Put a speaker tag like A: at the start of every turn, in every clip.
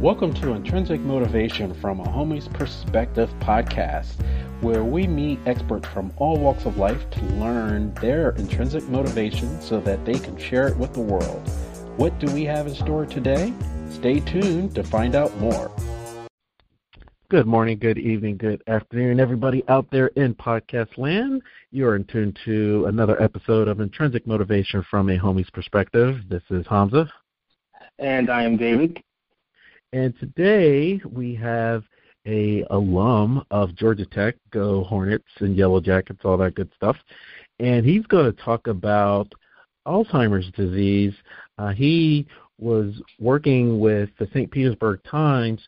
A: Welcome to Intrinsic Motivation from a Homie's Perspective podcast, where we meet experts from all walks of life to learn their intrinsic motivation so that they can share it with the world. What do we have in store today? Stay tuned to find out more. Good morning, good evening, good afternoon, everybody out there in podcast land. You are in tune to another episode of Intrinsic Motivation from a Homie's Perspective. This is Hamza.
B: And I am David.
A: And today we have a alum of Georgia Tech, Go Hornets and Yellow Jackets, all that good stuff. And he's going to talk about Alzheimer's disease. Uh, he was working with the St. Petersburg Times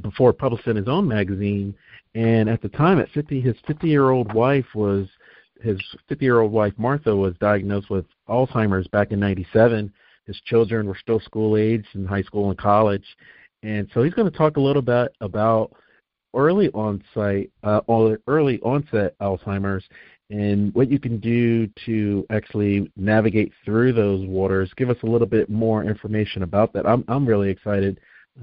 A: before publishing his own magazine, and at the time, at 50, his 50-year-old wife was his 50-year-old wife Martha was diagnosed with Alzheimer's back in '97. His children were still school age in high school and college, and so he's going to talk a little bit about early onset, uh, early onset Alzheimer's, and what you can do to actually navigate through those waters. Give us a little bit more information about that. I'm I'm really excited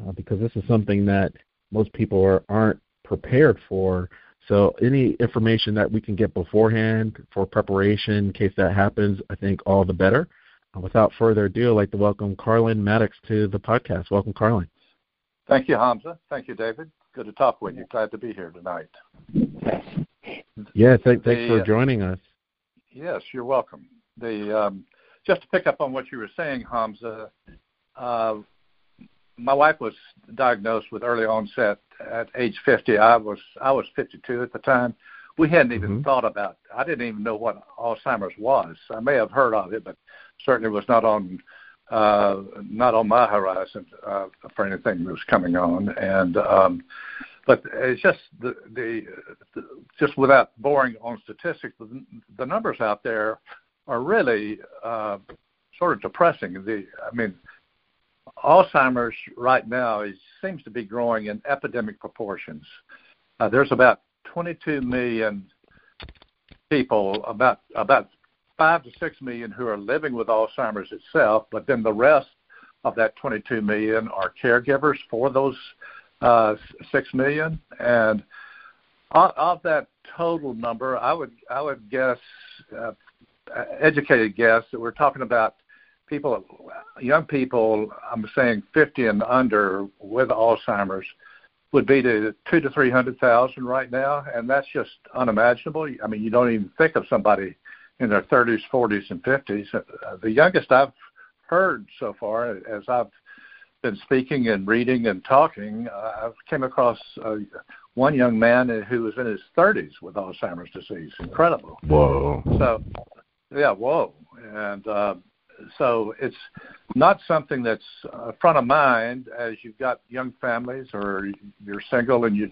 A: uh, because this is something that most people are, aren't prepared for. So any information that we can get beforehand for preparation in case that happens, I think all the better. Uh, without further ado, I'd like to welcome Carlin Maddox to the podcast. Welcome, Carlin.
C: Thank you, Hamza. Thank you, David. Good to talk with you. Glad to be here tonight.
A: Yeah, th- thanks the, for uh, joining us.
C: Yes, you're welcome. The um, just to pick up on what you were saying, Hamza, uh, my wife was diagnosed with early onset at age 50. I was I was 52 at the time. We hadn't even mm-hmm. thought about. I didn't even know what Alzheimer's was. I may have heard of it, but certainly was not on uh, not on my horizon uh, for anything that was coming on. And um, but it's just the, the, the just without boring on statistics, the, the numbers out there are really uh, sort of depressing. The I mean, Alzheimer's right now is seems to be growing in epidemic proportions. Uh, there's about 22 million people, about about five to six million who are living with Alzheimer's itself, but then the rest of that 22 million are caregivers for those uh, six million. And of, that total number, I would I would guess, uh, educated guess, that we're talking about people, young people. I'm saying 50 and under with Alzheimer's would be to two to three hundred thousand right now, and that's just unimaginable. I mean, you don't even think of somebody in their 30s, 40s, and 50s. Uh, the youngest I've heard so far, as I've been speaking and reading and talking, uh, I came across uh, one young man who was in his 30s with Alzheimer's disease. Incredible.
A: Whoa.
C: So, yeah, whoa. And uh, so it's not something that's uh, front of mind as you've got young families or you're single and you're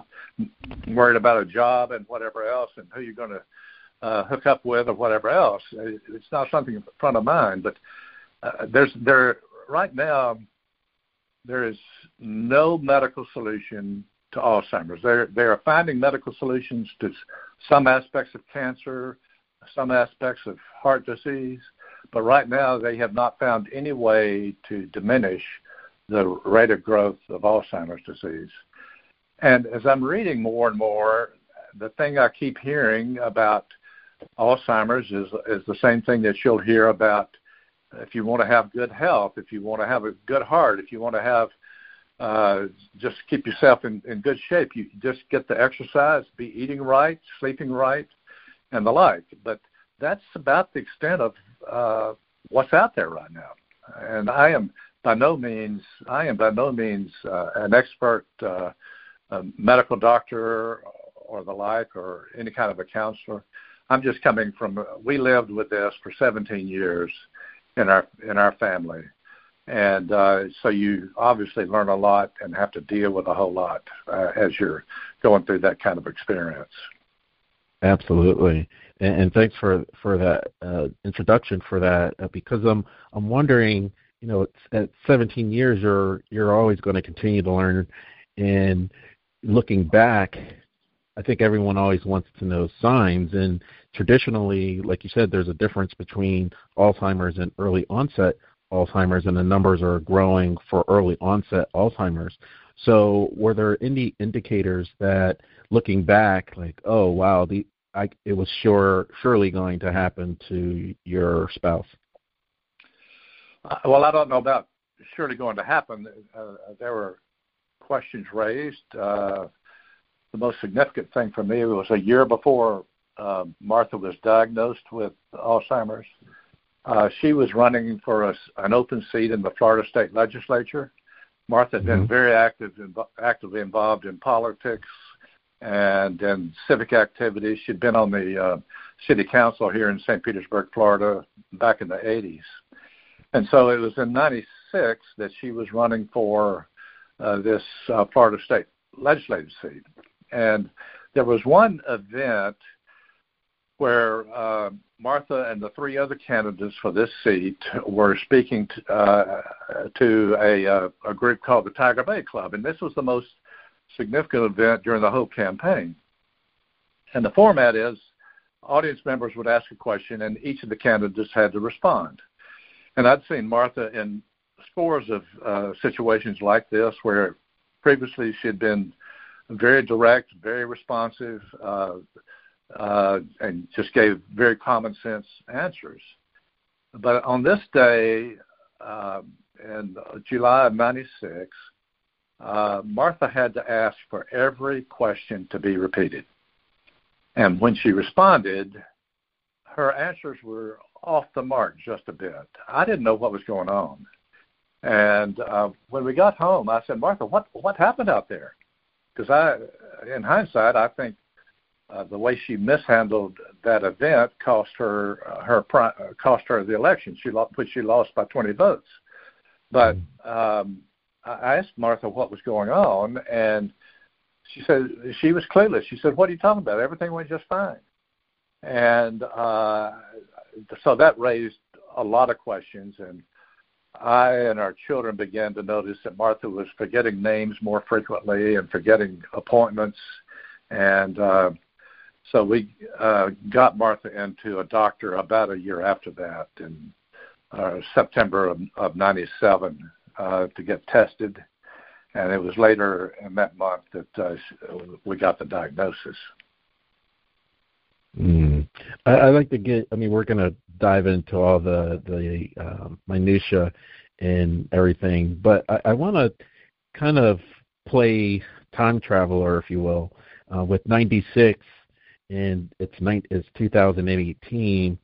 C: worried about a job and whatever else and who you're going to uh, hook up with or whatever else. It's not something in front of mind, but uh, there's there right now there is no medical solution to Alzheimer's. They're they are finding medical solutions to some aspects of cancer, some aspects of heart disease, but right now they have not found any way to diminish the rate of growth of Alzheimer's disease. And as I'm reading more and more, the thing I keep hearing about Alzheimer's is is the same thing that you'll hear about if you want to have good health, if you want to have a good heart, if you want to have uh, just keep yourself in, in good shape. You just get the exercise, be eating right, sleeping right, and the like. But that's about the extent of uh, what's out there right now. And I am by no means I am by no means uh, an expert uh, medical doctor or the like or any kind of a counselor. I'm just coming from. We lived with this for 17 years in our in our family, and uh, so you obviously learn a lot and have to deal with a whole lot uh, as you're going through that kind of experience.
A: Absolutely, and, and thanks for for that uh, introduction for that uh, because I'm I'm wondering, you know, at 17 years you're you're always going to continue to learn, and looking back, I think everyone always wants to know signs and traditionally, like you said, there's a difference between Alzheimer's and early onset Alzheimer's, and the numbers are growing for early onset Alzheimer's. So, were there any indicators that, looking back, like, oh wow, the I, it was sure surely going to happen to your spouse?
C: Uh, well, I don't know about surely going to happen. Uh, there were questions raised. Uh, the most significant thing for me was a year before uh, Martha was diagnosed with Alzheimer's. Uh, she was running for a, an open seat in the Florida State Legislature. Martha had been mm-hmm. very active, in, actively involved in politics and in civic activities. She'd been on the uh, city council here in St. Petersburg, Florida, back in the 80s. And so it was in 96 that she was running for uh, this uh, Florida State legislative seat. And there was one event where uh, Martha and the three other candidates for this seat were speaking to, uh, to a, uh, a group called the Tiger Bay Club. And this was the most significant event during the whole campaign. And the format is audience members would ask a question, and each of the candidates had to respond. And I'd seen Martha in scores of uh, situations like this where previously she had been very direct, very responsive, uh, uh, and just gave very common sense answers. But on this day, uh, in July of '96, uh, Martha had to ask for every question to be repeated. And when she responded, her answers were off the mark just a bit. I didn't know what was going on. And uh, when we got home, I said, Martha, what what happened out there? Because I, in hindsight, I think uh, the way she mishandled that event cost her uh, her uh, cost her the election. She lost, which she lost by 20 votes. But um, I asked Martha what was going on, and she said she was clueless. She said, "What are you talking about? Everything went just fine." And uh, so that raised a lot of questions, and I and our children began to notice that Martha was forgetting names more frequently and forgetting appointments, and uh, so we uh, got Martha into a doctor about a year after that in uh, September of, of '97 uh, to get tested, and it was later in that month that uh, we got the diagnosis.
A: I, I like to get. I mean, we're going to dive into all the the um, minutia and everything, but I, I want to kind of play time traveler, if you will, uh, with '96, and it's nine, it's 2018.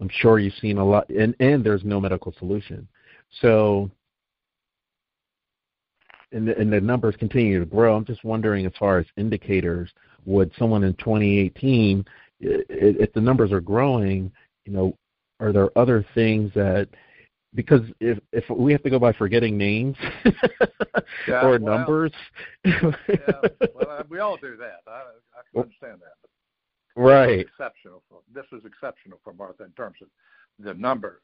A: I'm sure you've seen a lot, and and there's no medical solution. So and the, and the numbers continue to grow. I'm just wondering, as far as indicators, would someone in 2018, if the numbers are growing, you know, are there other things that because if if we have to go by forgetting names
C: yeah,
A: or
C: well,
A: numbers,
C: yeah, well, we all do that. I, I understand that.
A: Right.
C: exceptional. For, this was exceptional for Martha in terms of the number,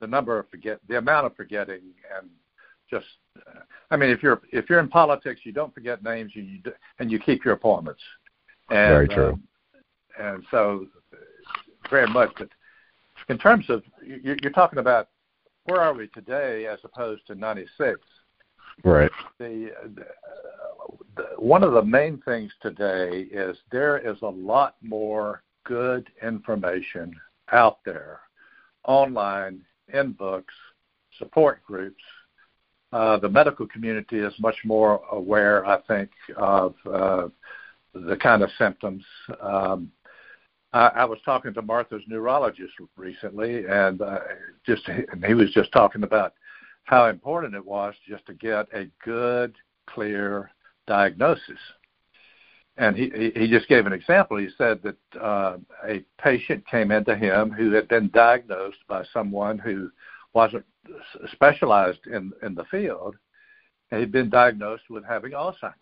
C: the number of forget, the amount of forgetting, and just I mean, if you're if you're in politics, you don't forget names, you, you and you keep your appointments. And,
A: Very true. Um,
C: and so, very much. But in terms of you're, you're talking about where are we today as opposed to '96.
A: Right.
C: The, the one of the main things today is there is a lot more good information out there, online, in books, support groups, uh, the medical community is much more aware, I think, of uh, the kind of symptoms. Um, I, I was talking to Martha's neurologist recently, and uh, just and he was just talking about how important it was just to get a good, clear diagnosis. And he he just gave an example. He said that uh, a patient came into him who had been diagnosed by someone who wasn't specialized in in the field, and he'd been diagnosed with having Alzheimer's,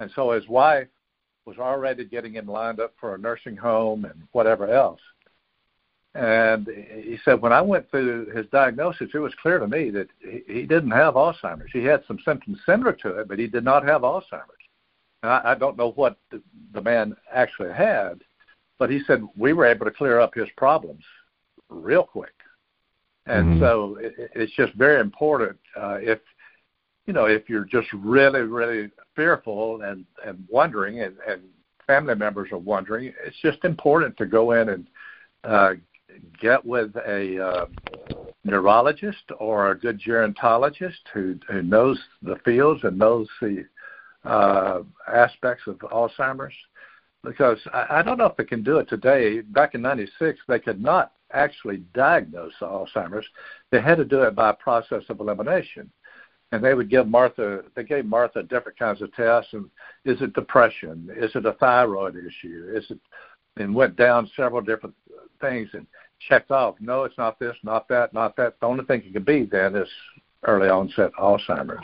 C: and so his wife was already getting him lined up for a nursing home and whatever else. And he said, when I went through his diagnosis, it was clear to me that he didn't have Alzheimer's. He had some symptoms similar to it, but he did not have Alzheimer's. And I, don't know what the, the man actually had, but he said we were able to clear up his problems real quick and mm-hmm. so it, it's just very important uh, if you know if you're just really really fearful and and wondering and, and family members are wondering, it's just important to go in and uh, get with a uh, neurologist or a good gerontologist who, who knows the fields and knows the uh, aspects of Alzheimer's. Because I, I don't know if they can do it today. Back in '96, they could not actually diagnose Alzheimer's. They had to do it by a process of elimination and they would give Martha they gave Martha different kinds of tests and is it depression? Is it a thyroid issue? Is it and went down several different things and checked off, no, it's not this, not that, not that. The only thing it could be then is early onset Alzheimer's.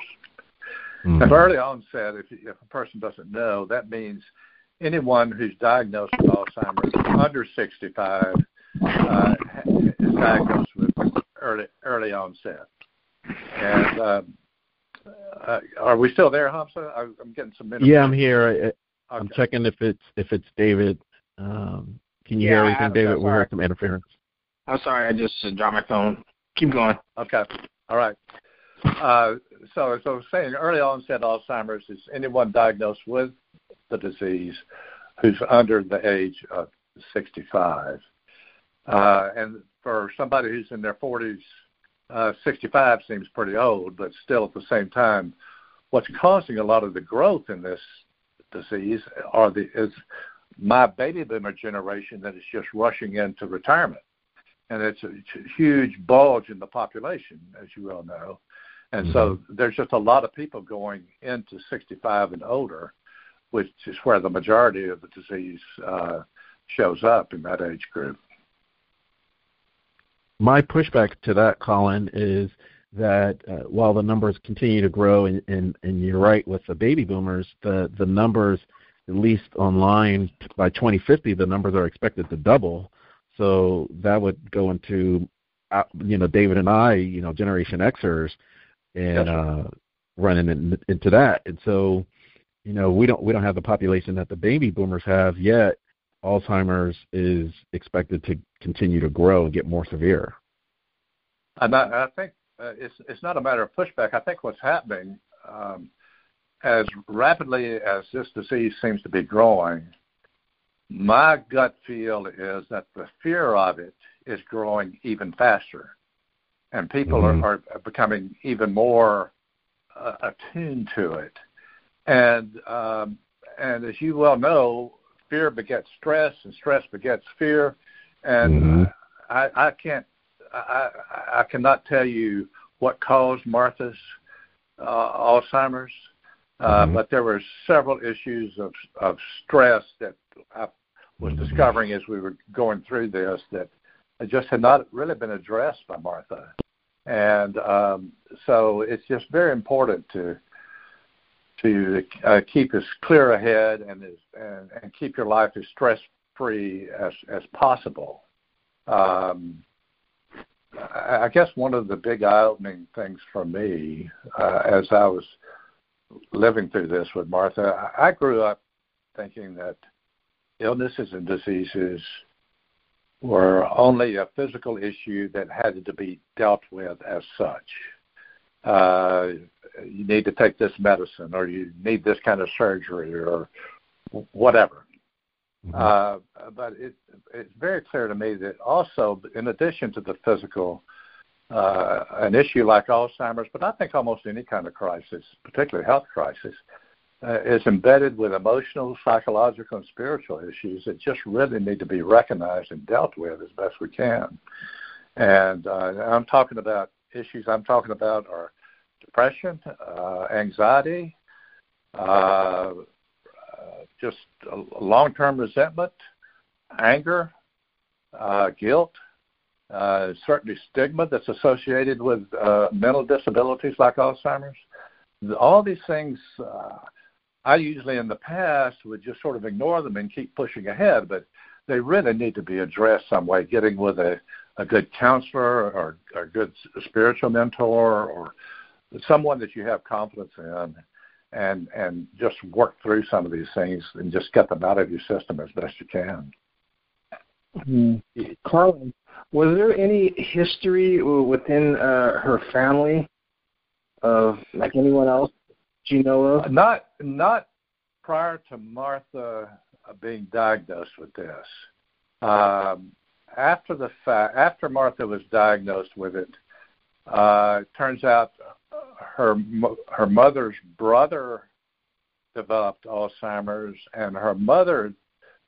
C: Mm-hmm. And early onset, if if a person doesn't know, that means anyone who's diagnosed with Alzheimer's under 65 uh, is diagnosed with early early onset. And um, uh, are we still there, Hamza? I'm getting some minutes.
A: Yeah, I'm here. I, am checking if it's if it's David. Um, can you
B: yeah,
A: hear everything, David? We heard some interference.
B: I'm sorry, I just uh, dropped my phone. Keep going.
C: Okay. All right. Uh, so, as I was saying, early onset Alzheimer's is anyone diagnosed with the disease who's under the age of 65. Uh, and for somebody who's in their 40s, uh, 65 seems pretty old, but still at the same time, what's causing a lot of the growth in this disease are the is my baby boomer generation that is just rushing into retirement, and it's a, it's a huge bulge in the population, as you well know, and mm-hmm. so there's just a lot of people going into 65 and older, which is where the majority of the disease uh, shows up in that age group
A: my pushback to that, Colin, is that uh, while the numbers continue to grow, and, and, and you're right with the baby boomers, the, the numbers, at least online by 2050, the numbers are expected to double. So that would go into, uh, you know, David and I, you know, Generation Xers, and uh, running in, into that. And so, you know, we don't we don't have the population that the baby boomers have yet, Alzheimer's is expected to continue to grow and get more severe.
C: And I, I think uh, it's it's not a matter of pushback. I think what's happening, um, as rapidly as this disease seems to be growing, my gut feel is that the fear of it is growing even faster, and people mm-hmm. are, are becoming even more uh, attuned to it. And um, and as you well know, fear begets stress, and stress begets fear. And mm-hmm. I, I can't, I, I cannot tell you what caused Martha's uh, Alzheimer's, uh, mm-hmm. but there were several issues of of stress that I was mm-hmm. discovering as we were going through this that just had not really been addressed by Martha. And um, so it's just very important to to uh, keep as clear ahead and as and, and keep your life as stress free as as possible. Um, I, guess one of the big eye opening things for me uh, as I was living through this with Martha, I grew up thinking that illnesses and diseases were only a physical issue that had to be dealt with as such. Uh, you need to take this medicine or you need this kind of surgery or whatever. Mm-hmm. Uh, but it, it's very clear to me that also, in addition to the physical, uh, an issue like Alzheimer's, but I think almost any kind of crisis, particularly health crisis, uh, is embedded with emotional, psychological, and spiritual issues that just really need to be recognized and dealt with as best we can. And uh, I'm talking about issues I'm talking about are depression, uh, anxiety, just long-term resentment, anger, uh, guilt, uh, certainly stigma that's associated with uh, mental disabilities like Alzheimer's. All these things, uh, I usually in the past would just sort of ignore them and keep pushing ahead, but they really need to be addressed some way. Getting with a, a good counselor or a good spiritual mentor or someone that you have confidence in and and just work through some of these things and just get them out of your system as best you can.
B: Mm-hmm. Carlin, was there any history within uh, her family of like anyone else do you know of?
C: Not not prior to Martha being diagnosed with this. Um, after the fact, after Martha was diagnosed with it, uh, it turns out her her mother's brother developed Alzheimer's, and her mother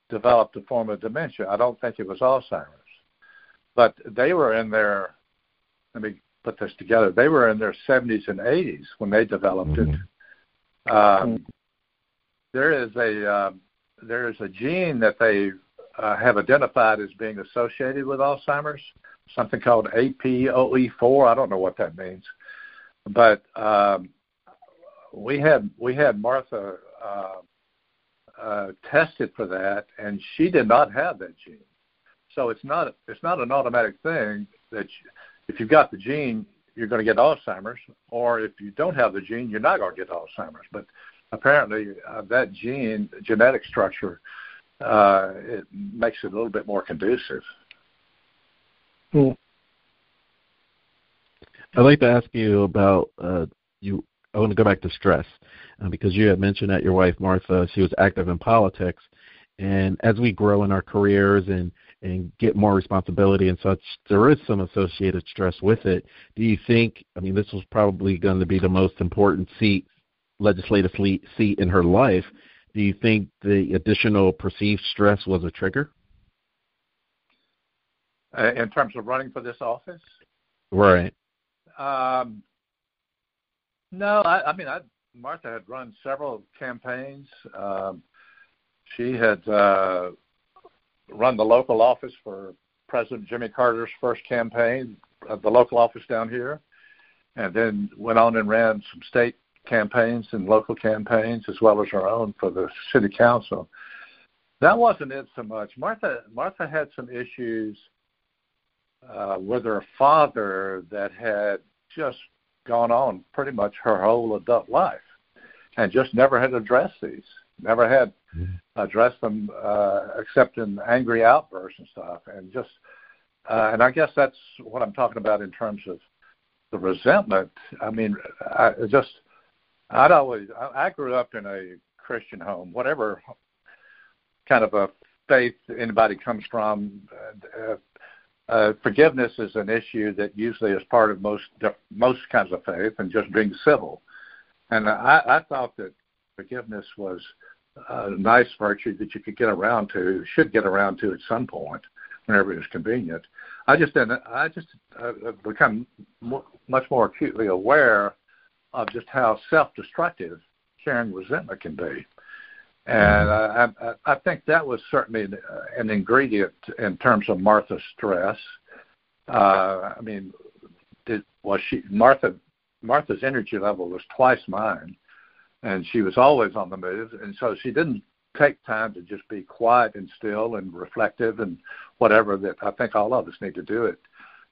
C: developed a form of dementia. I don't think it was Alzheimer's, but they were in their. Let me put this together. They were in their 70s and 80s when they developed mm-hmm. it. Um, there is a uh, there is a gene that they uh, have identified as being associated with Alzheimer's, something called APOE4. I don't know what that means, but um, we had we had Martha uh, uh, tested for that, and she did not have that gene. So it's not it's not an automatic thing that you, if you've got the gene, you're going to get Alzheimer's, or if you don't have the gene, you're not going to get Alzheimer's. But apparently, uh, that gene genetic structure uh, it makes it a little bit more conducive.
A: Hmm. I'd like to ask you about uh, you. I want to go back to stress uh, because you had mentioned that your wife Martha she was active in politics, and as we grow in our careers and and get more responsibility and such, there is some associated stress with it. Do you think? I mean, this was probably going to be the most important seat, legislative seat in her life. Do you think the additional perceived stress was a trigger?
C: Uh, in terms of running for this office?
A: Right.
C: Um, no, I, I mean, I, Martha had run several campaigns. Um, she had uh, run the local office for President Jimmy Carter's first campaign, uh, the local office down here, and then went on and ran some state campaigns and local campaigns as well as her own for the city council. That wasn't it so much. Martha Martha had some issues uh, with her father that had just gone on pretty much her whole adult life, and just never had addressed these. Never had mm-hmm. addressed them uh, except in angry outbursts and stuff, and just uh, and I guess that's what I'm talking about in terms of the resentment. I mean, I just I'd always I, I grew up in a Christian home, whatever kind of a faith anybody comes from. Uh, uh, forgiveness is an issue that usually is part of most most kinds of faith, and just being civil. And I, I thought that forgiveness was a nice virtue that you could get around to, should get around to at some point, whenever it's convenient. I just didn't. I just uh, become more, much more acutely aware of just how self-destructive sharing resentment can be. And I, I, think that was certainly an ingredient in terms of Martha's stress. Uh, I mean, did, was she Martha? Martha's energy level was twice mine, and she was always on the move, and so she didn't take time to just be quiet and still and reflective and whatever that I think all of us need to do at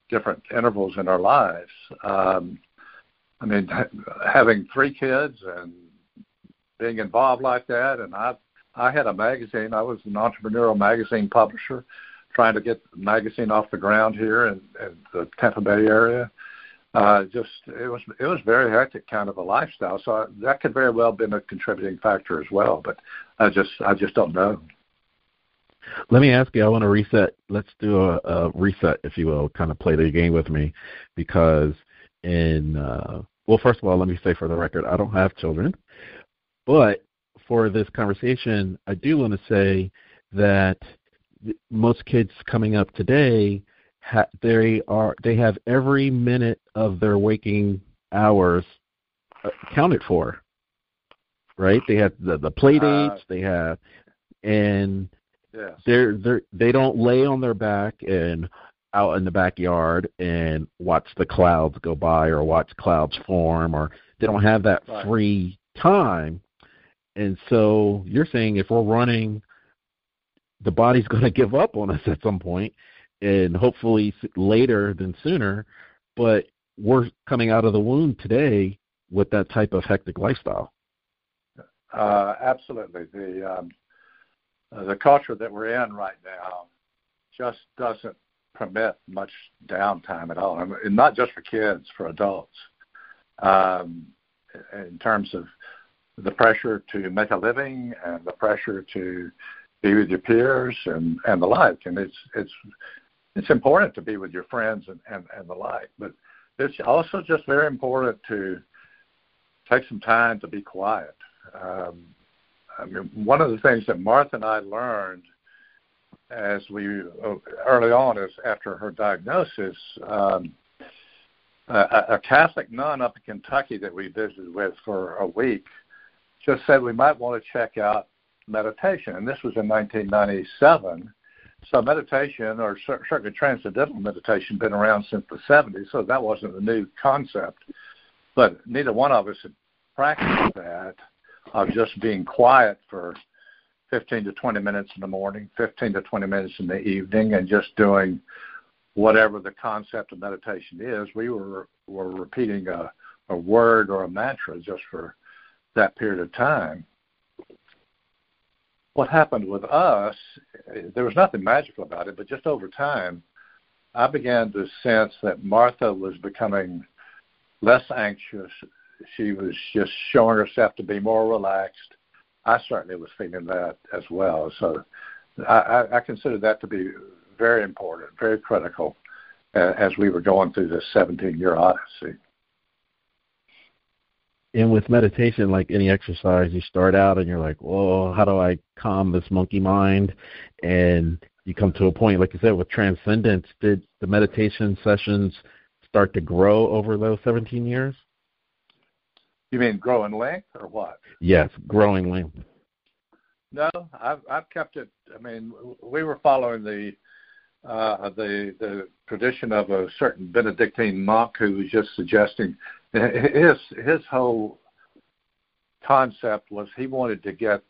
C: different intervals in our lives. Um, I mean, having three kids and being involved like that. And I I had a magazine. I was an entrepreneurial magazine publisher, trying to get the magazine off the ground here in, in the Tampa Bay area. Uh, just it was it was very hectic kind of a lifestyle. So I, that could very well have been a contributing factor as well. But I just I just don't know.
A: Let me ask you. I want to reset. Let's do a, a reset, if you will, kind of play the game with me, because in uh, well, first of all, let me say for the record, I don't have children, but for this conversation, I do want to say that most kids coming up today, ha- they are they have every minute of their waking hours accounted for. Right? They have the the play uh, dates. Uh, they have, and yes. they're they're they don't lay on their back and out in the backyard and watch the clouds go by or watch clouds form or they don't have that right. free time and so you're saying if we're running, the body's going to give up on us at some point, and hopefully later than sooner. But we're coming out of the womb today with that type of hectic lifestyle.
C: Uh, absolutely. The um, the culture that we're in right now just doesn't permit much downtime at all, and not just for kids, for adults. Um, in terms of the pressure to make a living and the pressure to be with your peers and and the like, and it's it's it's important to be with your friends and and, and the like, but it's also just very important to take some time to be quiet. Um, I mean, one of the things that Martha and I learned as we early on as after her diagnosis, um, a, a Catholic nun up in Kentucky that we visited with for a week just said we might want to check out meditation, and this was in 1997. So meditation, or certainly transcendental meditation, been around since the 70s, so that wasn't a new concept. But neither one of us had practiced that of just being quiet for 15 to 20 minutes in the morning, 15 to 20 minutes in the evening, and just doing whatever the concept of meditation is. We were were repeating a, a word or a mantra just for that period of time. What happened with us, there was nothing magical about it, but just over time, I began to sense that Martha was becoming less anxious. She was just showing herself to be more relaxed I certainly was feeling that as well. So I, I consider that to be very important, very critical as we were going through this 17 year odyssey.
A: And with meditation, like any exercise, you start out and you're like, well, how do I calm this monkey mind? And you come to a point, like you said, with transcendence, did the meditation sessions start to grow over those 17 years?
C: You mean grow in length or what?
A: Yes, growing length.
C: No, I've I've kept it. I mean, we were following the uh, the the tradition of a certain Benedictine monk who was just suggesting his his whole concept was he wanted to get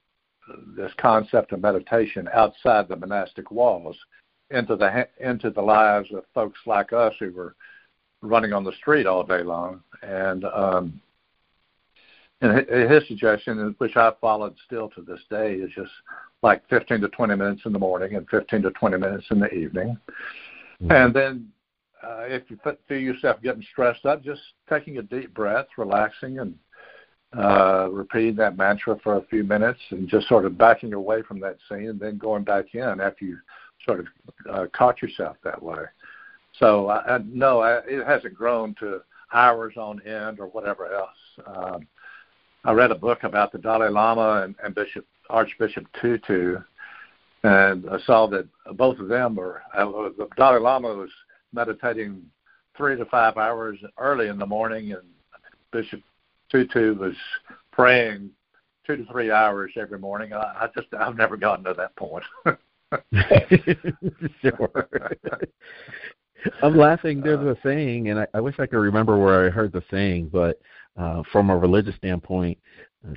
C: this concept of meditation outside the monastic walls into the into the lives of folks like us who were running on the street all day long and um and his suggestion, which I've followed still to this day, is just like 15 to 20 minutes in the morning and 15 to 20 minutes in the evening. Mm-hmm. And then uh, if you feel yourself getting stressed up, just taking a deep breath, relaxing, and uh, repeating that mantra for a few minutes and just sort of backing away from that scene and then going back in after you sort of uh, caught yourself that way. So, I, I, no, I, it hasn't grown to hours on end or whatever else. Um, I read a book about the Dalai Lama and, and Bishop Archbishop Tutu, and I saw that both of them were. Uh, the Dalai Lama was meditating three to five hours early in the morning, and Bishop Tutu was praying two to three hours every morning. I, I just I've never gotten to that point.
A: sure. I'm laughing. There's a saying, and I, I wish I could remember where I heard the saying, but uh, from a religious standpoint,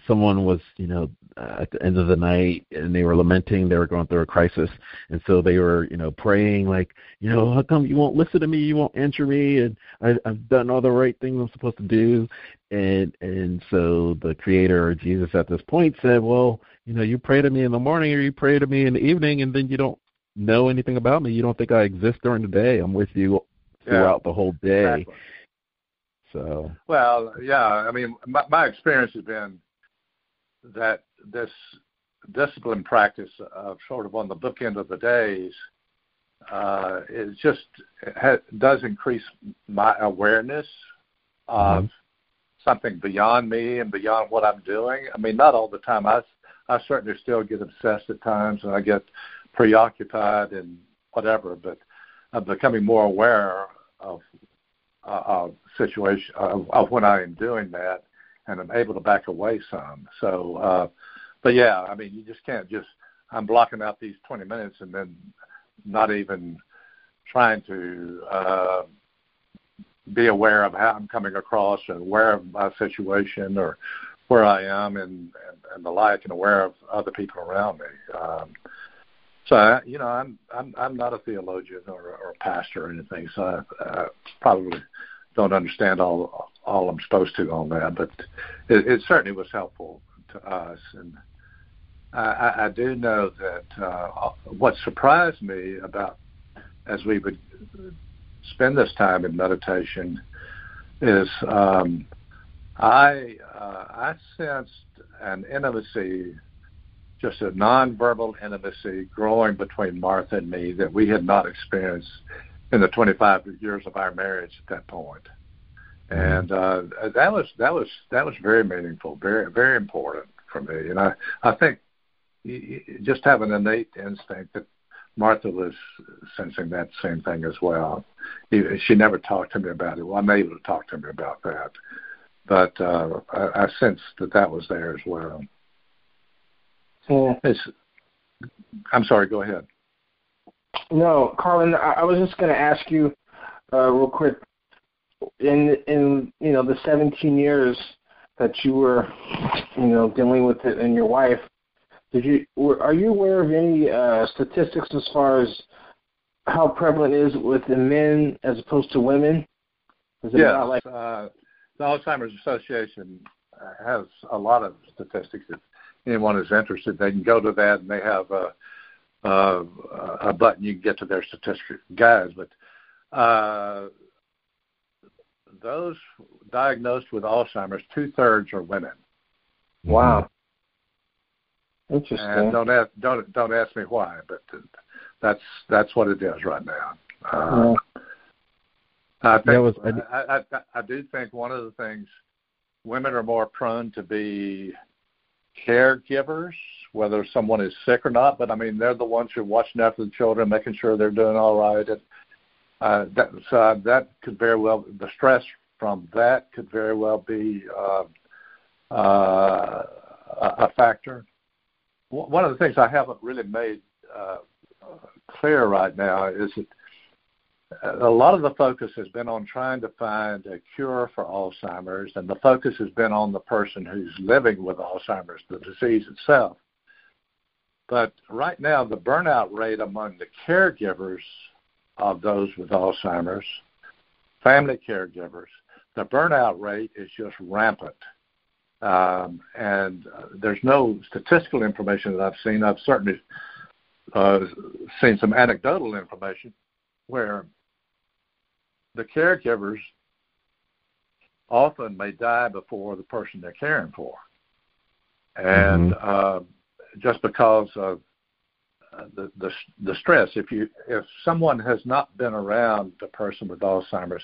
A: someone was, you know, uh, at the end of the night and they were lamenting they were going through a crisis, and so they were, you know, praying like, you know, how come you won't listen to me? You won't answer me, and I, I've done all the right things I'm supposed to do, and and so the Creator or Jesus at this point said, well, you know, you pray to me in the morning or you pray to me in the evening, and then you don't know anything about me. You don't think I exist during the day. I'm with you throughout yeah, the whole day.
C: Exactly. So well, yeah. I mean, my, my experience has been that this discipline practice of sort of on the bookend of the days uh, is just ha- does increase my awareness of mm-hmm. something beyond me and beyond what I'm doing. I mean, not all the time. I I certainly still get obsessed at times, and I get preoccupied and whatever. But I'm becoming more aware of uh, situation of, of when I am doing that, and I'm able to back away some. So, uh, but yeah, I mean, you just can't just I'm blocking out these 20 minutes and then not even trying to uh, be aware of how I'm coming across and aware of my situation or where I am and, and, and the like, and aware of other people around me. Um, so you know, I'm I'm I'm not a theologian or, or a pastor or anything, so I, I probably don't understand all all I'm supposed to on that. But it, it certainly was helpful to us, and I, I do know that uh, what surprised me about as we would spend this time in meditation is um, I uh, I sensed an intimacy, just a nonverbal intimacy growing between Martha and me that we had not experienced in the 25 years of our marriage at that point. And uh, that was that was that was very meaningful, very very important for me. And I I think just have an innate instinct that Martha was sensing that same thing as well. She never talked to me about it. Well, I'm able to talk to me about that, but uh, I, I sensed that that was there as well.
B: Yeah.
C: It's, I'm sorry. Go ahead.
B: No, Carlin. I, I was just going to ask you uh, real quick. In in you know the 17 years that you were you know dealing with it and your wife, did you were, are you aware of any uh, statistics as far as how prevalent it is within men as opposed to women?
C: Is yes, like uh, the Alzheimer's Association has a lot of statistics. If anyone is interested, they can go to that, and they have a, a, a button you can get to their statistic guides. But uh, those diagnosed with Alzheimer's, two thirds are women.
B: Wow. Interesting.
C: And don't ask don't don't ask me why, but that's that's what it is right now. Uh, yeah. I think was, I, I, I do think one of the things women are more prone to be caregivers, whether someone is sick or not. But I mean, they're the ones who are watching after the children, making sure they're doing all right. And uh, that so uh, that could very well the stress from that could very well be uh, uh, a factor one of the things I haven't really made uh, clear right now is that a lot of the focus has been on trying to find a cure for Alzheimer's, and the focus has been on the person who's living with Alzheimer's, the disease itself. But right now, the burnout rate among the caregivers of those with Alzheimer's, family caregivers, the burnout rate is just rampant. Um, and there's no statistical information that I've seen. I've certainly uh, seen some anecdotal information where the caregivers often may die before the person they're caring for, and mm-hmm. uh, just because of the, the the stress. If you if someone has not been around the person with Alzheimer's,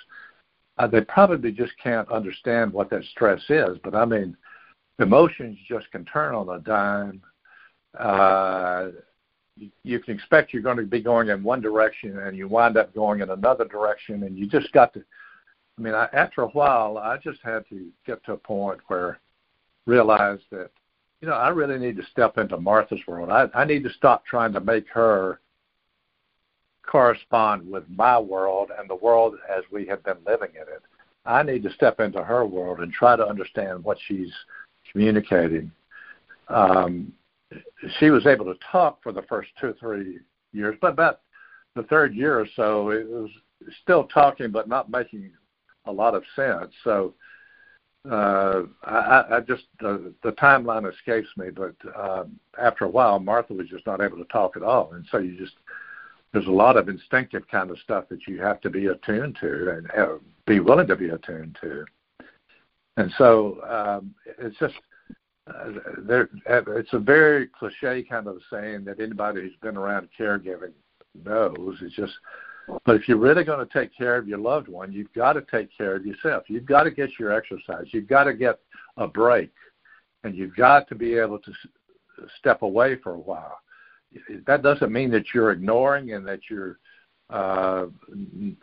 C: uh, they probably just can't understand what that stress is. But I mean, emotions just can turn on a dime. Uh, you can expect you're going to be going in one direction and you wind up going in another direction, and you just got to. I mean, I, after a while, I just had to get to a point where realize that you know I really need to step into Martha's world. I, I need to stop trying to make her correspond with my world and the world as we have been living in it. I need to step into her world and try to understand what she's communicating. Um, she was able to talk for the first two or three years, but about the third year or so, it was still talking but not making a lot of sense. So uh, I, I just uh, the timeline escapes me, but uh, after a while, Martha was just not able to talk at all, and so you just there's a lot of instinctive kind of stuff that you have to be attuned to and uh, be willing to be attuned to. And so um, it's just uh, there. It's a very cliche kind of saying that anybody who's been around caregiving knows. It's just, but if you're really going to take care of your loved one, you've got to take care of yourself. You've got to get your exercise. You've got to get a break, and you've got to be able to step away for a while. That doesn't mean that you're ignoring and that you're uh,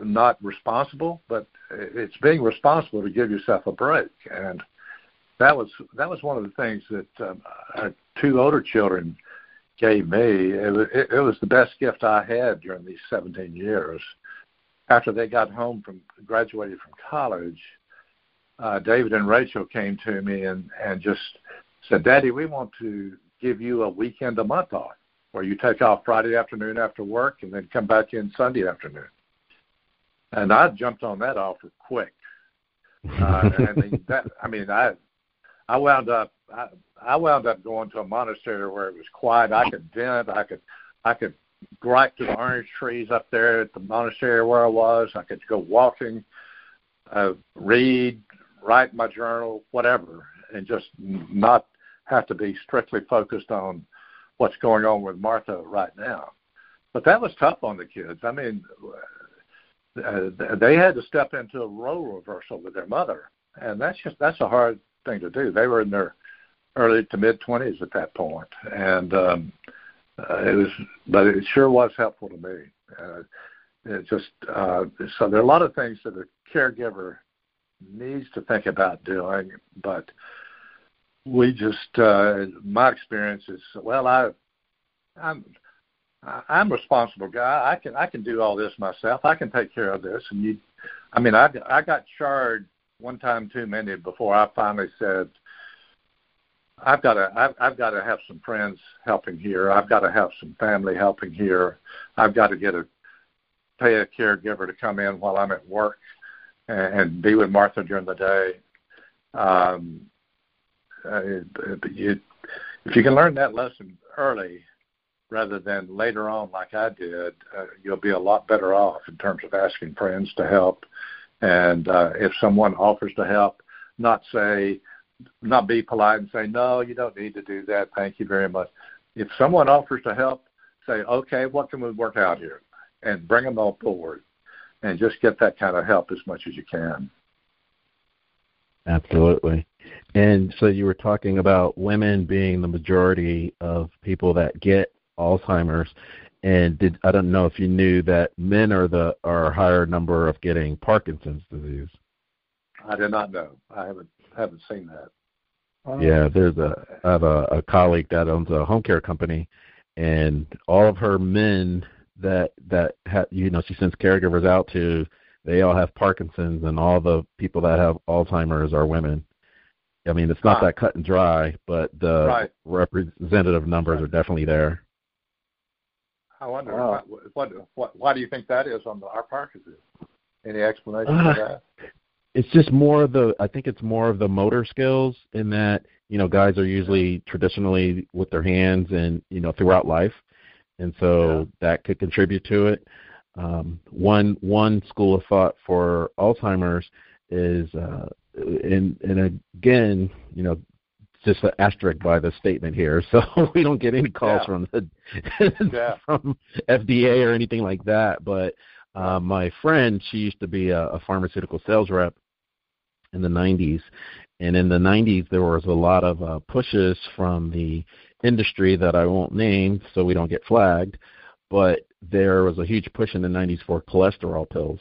C: not responsible, but it's being responsible to give yourself a break. And that was that was one of the things that um, our two older children gave me. It was, it, was the best gift I had during these 17 years. After they got home from graduated from college, uh, David and Rachel came to me and and just said, "Daddy, we want to give you a weekend a month off." where you take off Friday afternoon after work and then come back in Sunday afternoon. And I jumped on that offer quick. Uh, and that, I mean, I, I wound up, I, I wound up going to a monastery where it was quiet. I could vent. I could, I could right to the orange trees up there at the monastery where I was. I could go walking, uh, read, write my journal, whatever, and just not have to be strictly focused on what's going on with Martha right now. But that was tough on the kids. I mean, uh, they had to step into a role reversal with their mother, and that's just that's a hard thing to do. They were in their early to mid twenties at that point, and um, uh, it was, but it sure was helpful to me. Uh, it just uh, so there are a lot of things that a caregiver needs to think about doing, but we just uh, my experience is well I I'm I'm a responsible guy. I can I can do all this myself. I can take care of this. And you, I mean, I I got charred one time too many before I finally said, I've got to I've, I've got to have some friends helping here. I've got to have some family helping here. I've got to get a pay a caregiver to come in while I'm at work and, and be with Martha during the day. Um, uh, you, if you can learn that lesson early, rather than later on like I did, uh, you'll be a lot better off in terms of asking friends to help. And uh, if someone offers to help, not say, not be polite and say, no, you don't need to do that. Thank you very much. If someone offers to help, say, okay, what can we work out here? And bring them on forward and just get that kind of help as much as you can.
A: Absolutely. And so you were talking about women being the majority of people that get Alzheimer's. And did I don't know if you knew that men are the are a higher number of getting Parkinson's disease.
C: I did not know. I haven't haven't seen that.
A: Yeah, there's a I have a, a colleague that owns a home care company, and all of her men that that ha, you know she sends caregivers out to, they all have Parkinson's, and all the people that have Alzheimer's are women. I mean, it's not ah. that cut and dry, but the
C: right.
A: representative numbers right. are definitely there.
C: I wonder wow. what, what, what, why do you think that is on the, our Parkinson's? Any explanation uh, for that?
A: It's just more of the. I think it's more of the motor skills in that you know guys are usually traditionally with their hands and you know throughout life, and so yeah. that could contribute to it. Um, one one school of thought for Alzheimer's is, uh, and and again, you know, just an asterisk by the statement here, so we don't get any calls
C: yeah.
A: from the
C: yeah.
A: from FDA or anything like that. But uh, my friend, she used to be a, a pharmaceutical sales rep in the 90s, and in the 90s there was a lot of uh, pushes from the industry that I won't name, so we don't get flagged. But there was a huge push in the 90s for cholesterol pills.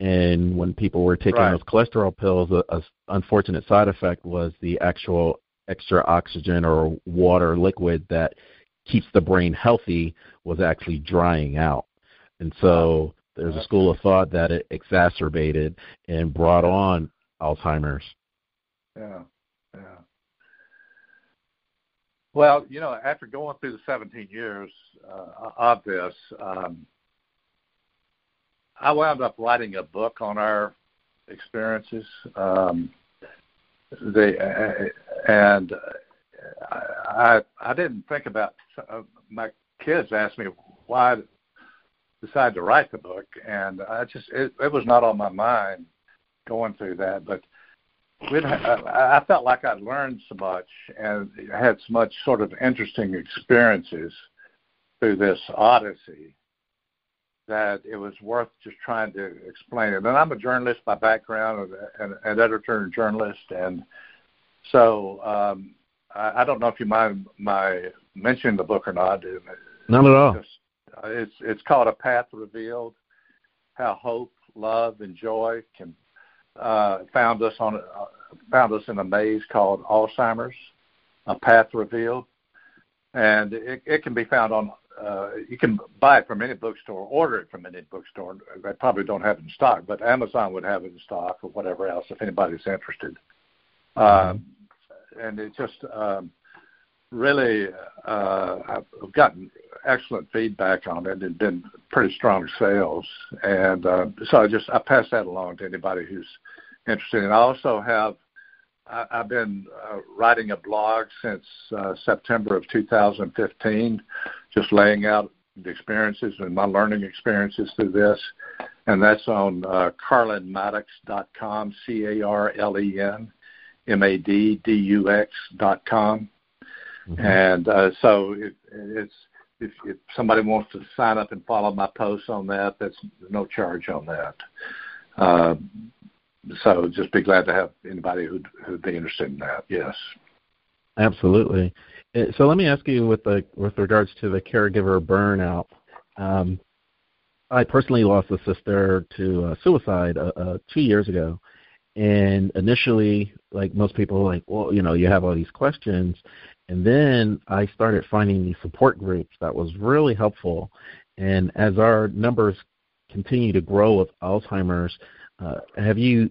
A: And when people were taking
C: right.
A: those cholesterol pills, a, a unfortunate side effect was the actual extra oxygen or water liquid that keeps the brain healthy was actually drying out. And so there's a school of thought that it exacerbated and brought on Alzheimer's.
C: Yeah, yeah. Well, you know, after going through the 17 years uh, of this, um, I wound up writing a book on our experiences. Um, they uh, and I I didn't think about uh, my kids asked me why I decided to write the book, and I just it, it was not on my mind going through that, but we'd, I, I felt like I'd learned so much and had so much sort of interesting experiences through this odyssey that it was worth just trying to explain it. And I'm a journalist by background, an, an editor and journalist, and so um, I, I don't know if you mind my mentioning the book or not.
A: Not at all.
C: Just, uh, it's it's called A Path Revealed: How Hope, Love, and Joy can uh, found us on uh, found us in a maze called Alzheimer's: A Path Revealed, and it, it can be found on uh, you can buy it from any bookstore, order it from any bookstore. They probably don't have it in stock, but Amazon would have it in stock or whatever else if anybody's interested. Um, and it just um, really, uh, I've gotten excellent feedback on it and been pretty strong sales. And uh, so I just I pass that along to anybody who's interested. And I also have I, I've been uh, writing a blog since uh, September of 2015, just laying out the experiences and my learning experiences through this, and that's on uh, carlenmaddux.com, C-A-R-L-E-N M-A-D-D-U-X dot com. Mm-hmm. And uh, so it, it's if, if somebody wants to sign up and follow my posts on that, that's no charge on that. Uh, so just be glad to have anybody who'd, who'd be interested in that. Yes.
A: Absolutely. Uh, so let me ask you with the with regards to the caregiver burnout. Um, I personally lost a sister to uh, suicide uh, uh, two years ago, and initially, like most people, like well, you know, you have all these questions, and then I started finding these support groups that was really helpful. And as our numbers continue to grow with Alzheimer's, uh, have you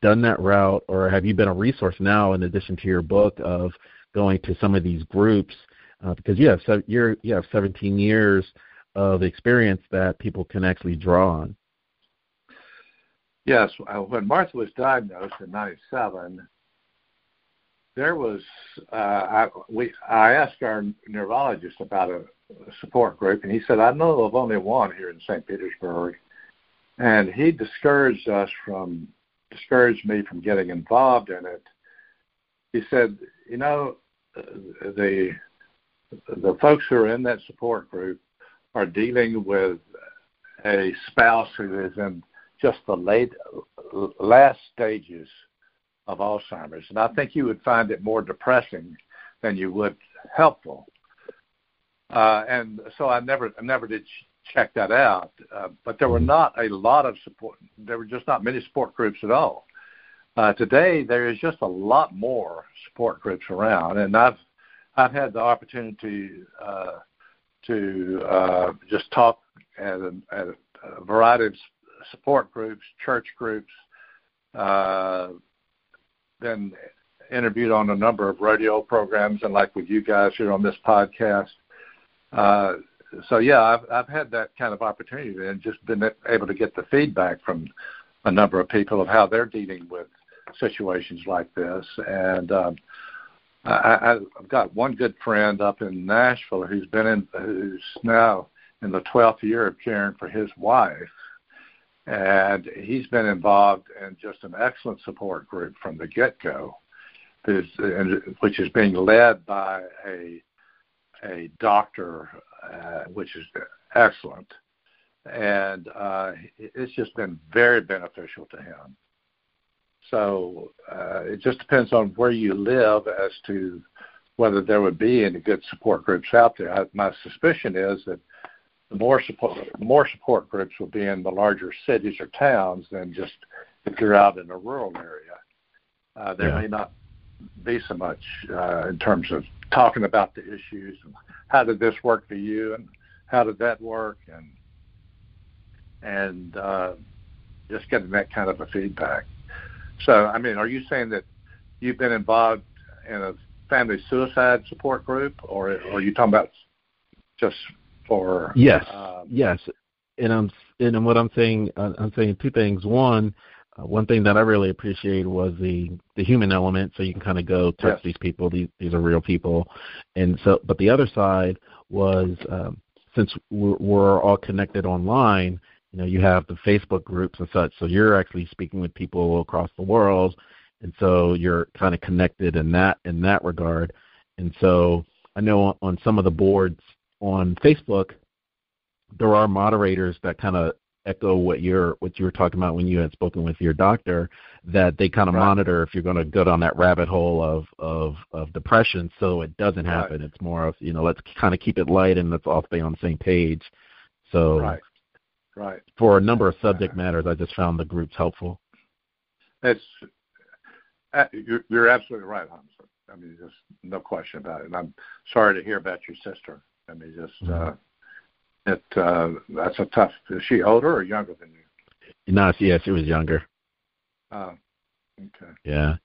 A: done that route, or have you been a resource now, in addition to your book, of going to some of these groups? Uh, because you have you're, you have 17 years of experience that people can actually draw on.
C: Yes, uh, when Martha was diagnosed in '97, there was uh, I we I asked our neurologist about a, a support group, and he said I know of only one here in St. Petersburg, and he discouraged us from discouraged me from getting involved in it. He said, you know, the the folks who are in that support group are dealing with a spouse who is in just the late last stages of Alzheimer's, and I think you would find it more depressing than you would helpful. Uh, and so I never, I never did check that out. Uh, but there were not a lot of support. There were just not many support groups at all. Uh, today, there is just a lot more support groups around, and I've I've had the opportunity uh, to uh, just talk at a, at a variety of support groups, church groups, uh, been interviewed on a number of radio programs and like with you guys here on this podcast. Uh, so yeah, I've I've had that kind of opportunity and just been able to get the feedback from a number of people of how they're dealing with situations like this. And um, I, I've got one good friend up in Nashville who's been in who's now in the 12th year of caring for his wife and he's been involved in just an excellent support group from the get-go, which is being led by a a doctor, uh, which is excellent, and uh, it's just been very beneficial to him. So uh, it just depends on where you live as to whether there would be any good support groups out there. I, my suspicion is that the more support more support groups will be in the larger cities or towns than just if you're out in a rural area. Uh, there yeah. may not be so much uh, in terms of talking about the issues and how did this work for you and how did that work and and uh, just getting that kind of a feedback. So, I mean, are you saying that you've been involved in a family suicide support group, or, or are you talking about just
A: yes, um, yes. And I'm and what I'm saying, I'm saying two things. One, uh, one thing that I really appreciated was the the human element. So you can kind of go touch yes. these people. These these are real people, and so. But the other side was um, since we're, we're all connected online. You know, you have the Facebook groups and such. So you're actually speaking with people across the world, and so you're kind of connected in that in that regard. And so I know on some of the boards on Facebook, there are moderators that kind of echo what you're what you were talking about when you had spoken with your doctor that they kind of right. monitor if you're going to go down that rabbit hole of of of depression so it doesn't happen. Right. it's more of you know let's kind of keep it light and let's all stay on the same page. So
C: right. Right.
A: for a number of subject matters i just found the groups helpful.
C: It's uh, you're, you're absolutely right Hamza. i mean there's no question about it. And i'm sorry to hear about your sister I mean, just uh, it uh, that's a tough. Is she older or younger than you?
A: No, yeah, she was younger.
C: Oh, okay.
A: Yeah.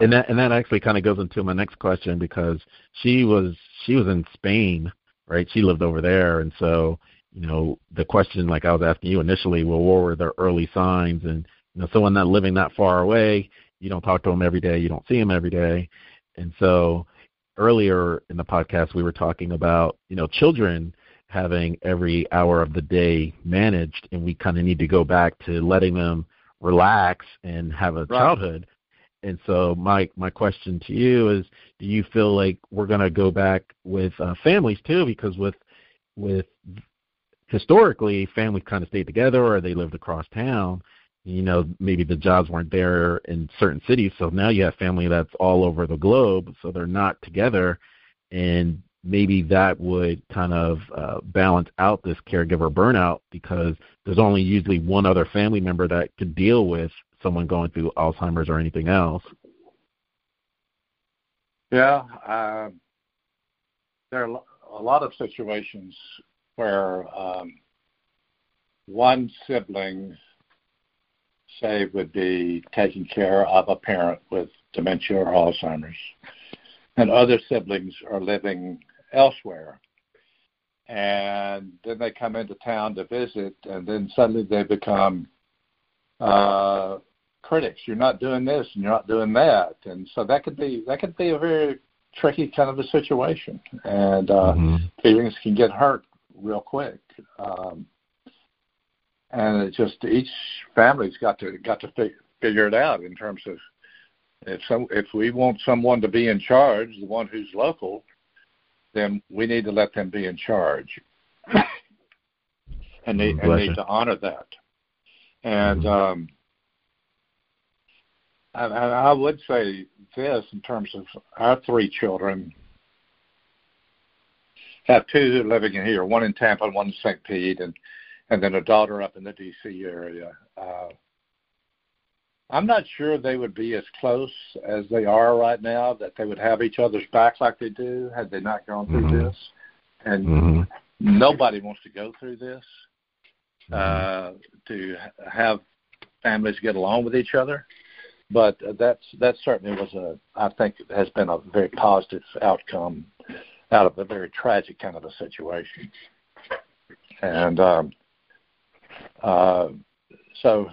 A: and that and that actually kind of goes into my next question because she was she was in Spain, right? She lived over there, and so you know the question like I was asking you initially, well, what were the early signs? And you know, someone not living that far away, you don't talk to them every day, you don't see them every day, and so earlier in the podcast we were talking about you know children having every hour of the day managed, and we kind of need to go back to letting them relax and have a right. childhood. And so my my question to you is, do you feel like we're going to go back with uh, families too? Because with with historically, families kind of stayed together or they lived across town. You know, maybe the jobs weren't there in certain cities, so now you have family that's all over the globe, so they're not together, and maybe that would kind of uh, balance out this caregiver burnout because there's only usually one other family member that could deal with someone going through Alzheimer's or anything else.
C: Yeah, uh, there are a lot of situations where um, one sibling, say, would be taking care of a parent with dementia or Alzheimer's, and other siblings are living elsewhere. And then they come into town to visit, and then suddenly they become uh, critics. You're not doing this, and you're not doing that, and so that could be that could be a very tricky kind of a situation, and uh, mm-hmm. feelings can get hurt real quick. Um, and it just each family's got to got to fi- figure it out in terms of if some if we want someone to be in charge, the one who's local, then we need to let them be in charge, and they and need to honor that. And mm-hmm. um, and I would say this in terms of our three children. Have two living in here, one in Tampa and one in St. Pete, and and then a daughter up in the D.C. area. Uh, I'm not sure they would be as close as they are right now. That they would have each other's back like they do had they not gone through mm-hmm. this. And mm-hmm. nobody wants to go through this. Mm-hmm. Uh, to have families get along with each other, but that's that certainly was a I think has been a very positive outcome out of a very tragic kind of a situation. And um, uh, so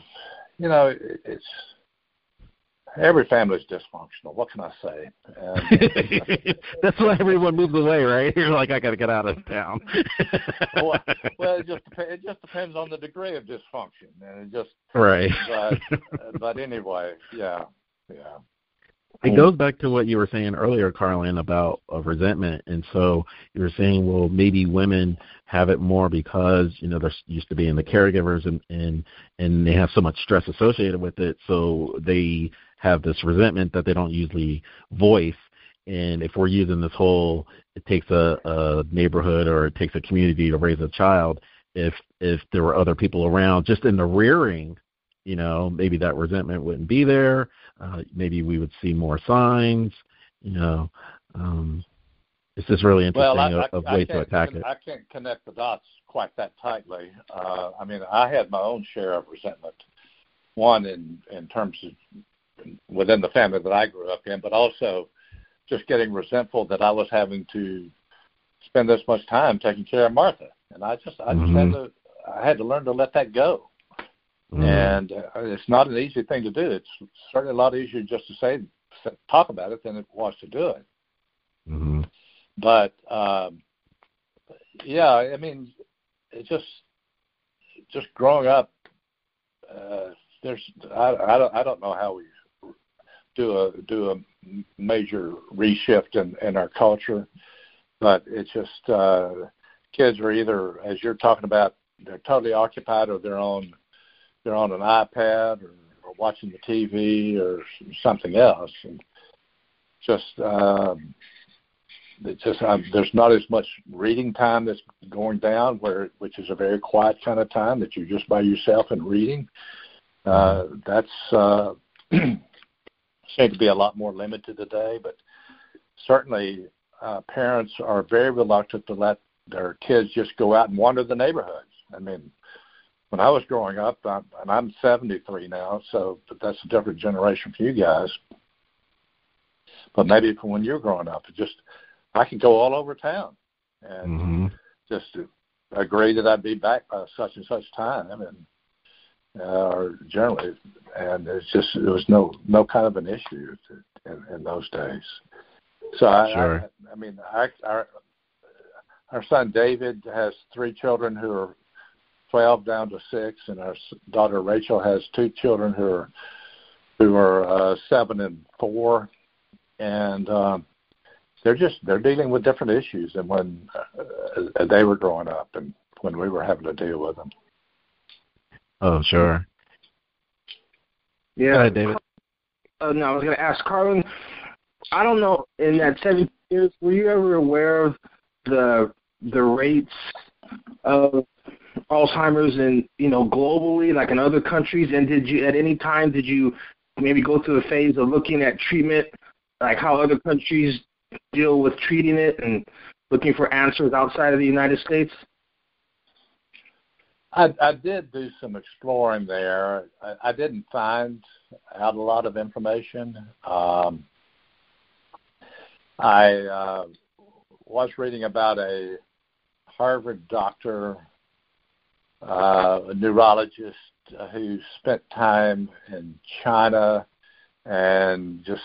C: you know, it, it's every family is dysfunctional. What can I say?
A: And, That's why everyone moves away, right? You're like, I got to get out of town.
C: well, well, it just it just depends on the degree of dysfunction, and it just
A: right.
C: But, but anyway, yeah, yeah.
A: It goes back to what you were saying earlier, Carlen, about of resentment. And so you were saying, well, maybe women have it more because you know they're used to being the caregivers and and and they have so much stress associated with it. So they have this resentment that they don't usually voice. And if we're using this whole it takes a, a neighborhood or it takes a community to raise a child if if there were other people around just in the rearing you know maybe that resentment wouldn't be there uh maybe we would see more signs you know um it's just really interesting well, I, of, I, way to attack it.
C: I can't connect the dots quite that tightly. Uh, I mean, I had my own share of resentment. One in in terms of within the family that I grew up in, but also just getting resentful that I was having to spend this much time taking care of Martha, and I just I just mm-hmm. had to I had to learn to let that go. Mm-hmm. And uh, it's not an easy thing to do. It's certainly a lot easier just to say talk about it than it was to do it.
A: Mm-hmm.
C: But um, yeah, I mean, it's just just growing up. Uh, there's I, I don't I don't know how we do a do a major reshift in in our culture, but it's just uh, kids are either as you're talking about they're totally occupied or they're on they're on an iPad or, or watching the TV or something else and just um, it's just um, there's not as much reading time that's going down, where which is a very quiet kind of time that you're just by yourself and reading. Uh, that's uh, seems to be a lot more limited today, but certainly uh, parents are very reluctant to let their kids just go out and wander the neighborhoods. I mean, when I was growing up, I'm, and I'm 73 now, so but that's a different generation for you guys. But maybe from when you're growing up, it just I could go all over town and mm-hmm. just agree that I'd be back by such and such time, and uh, or generally, and it's just there was no no kind of an issue to, in, in those days. So I,
A: sure.
C: I, I mean, I, I our son David has three children who are 12 down to six, and our daughter Rachel has two children who are who are uh, seven and four, and um, they're just they're dealing with different issues than when uh, they were growing up and when we were having to deal with them.
A: Oh, sure.
B: Yeah,
A: Go ahead, David.
B: Uh, no, I was going to ask Carlen. I don't know. In that seven years, were you ever aware of the the rates of Alzheimer's and you know globally, like in other countries? And did you at any time did you maybe go through a phase of looking at treatment, like how other countries deal with treating it, and looking for answers outside of the United States?
C: I, I did do some exploring there. I, I didn't find out a lot of information. Um, I uh, was reading about a Harvard doctor, uh, a neurologist who spent time in China and just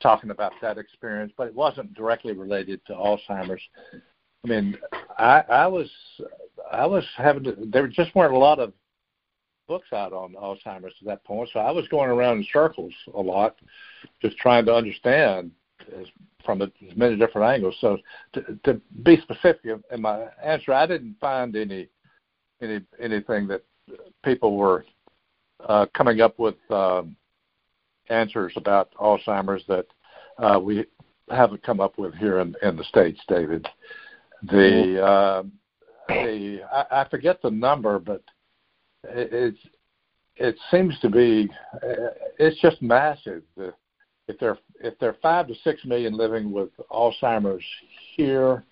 C: talking about that experience, but it wasn't directly related to Alzheimer's. I mean, I, I was I was having to. There just weren't a lot of books out on Alzheimer's at that point, so I was going around in circles a lot, just trying to understand as, from as many different angles. So to, to be specific in my answer, I didn't find any any anything that people were uh, coming up with um, answers about Alzheimer's that uh, we haven't come up with here in, in the states, David. The uh, the I, I forget the number, but it, it's it seems to be it's just massive. The, if there if there are five to six million living with Alzheimer's here,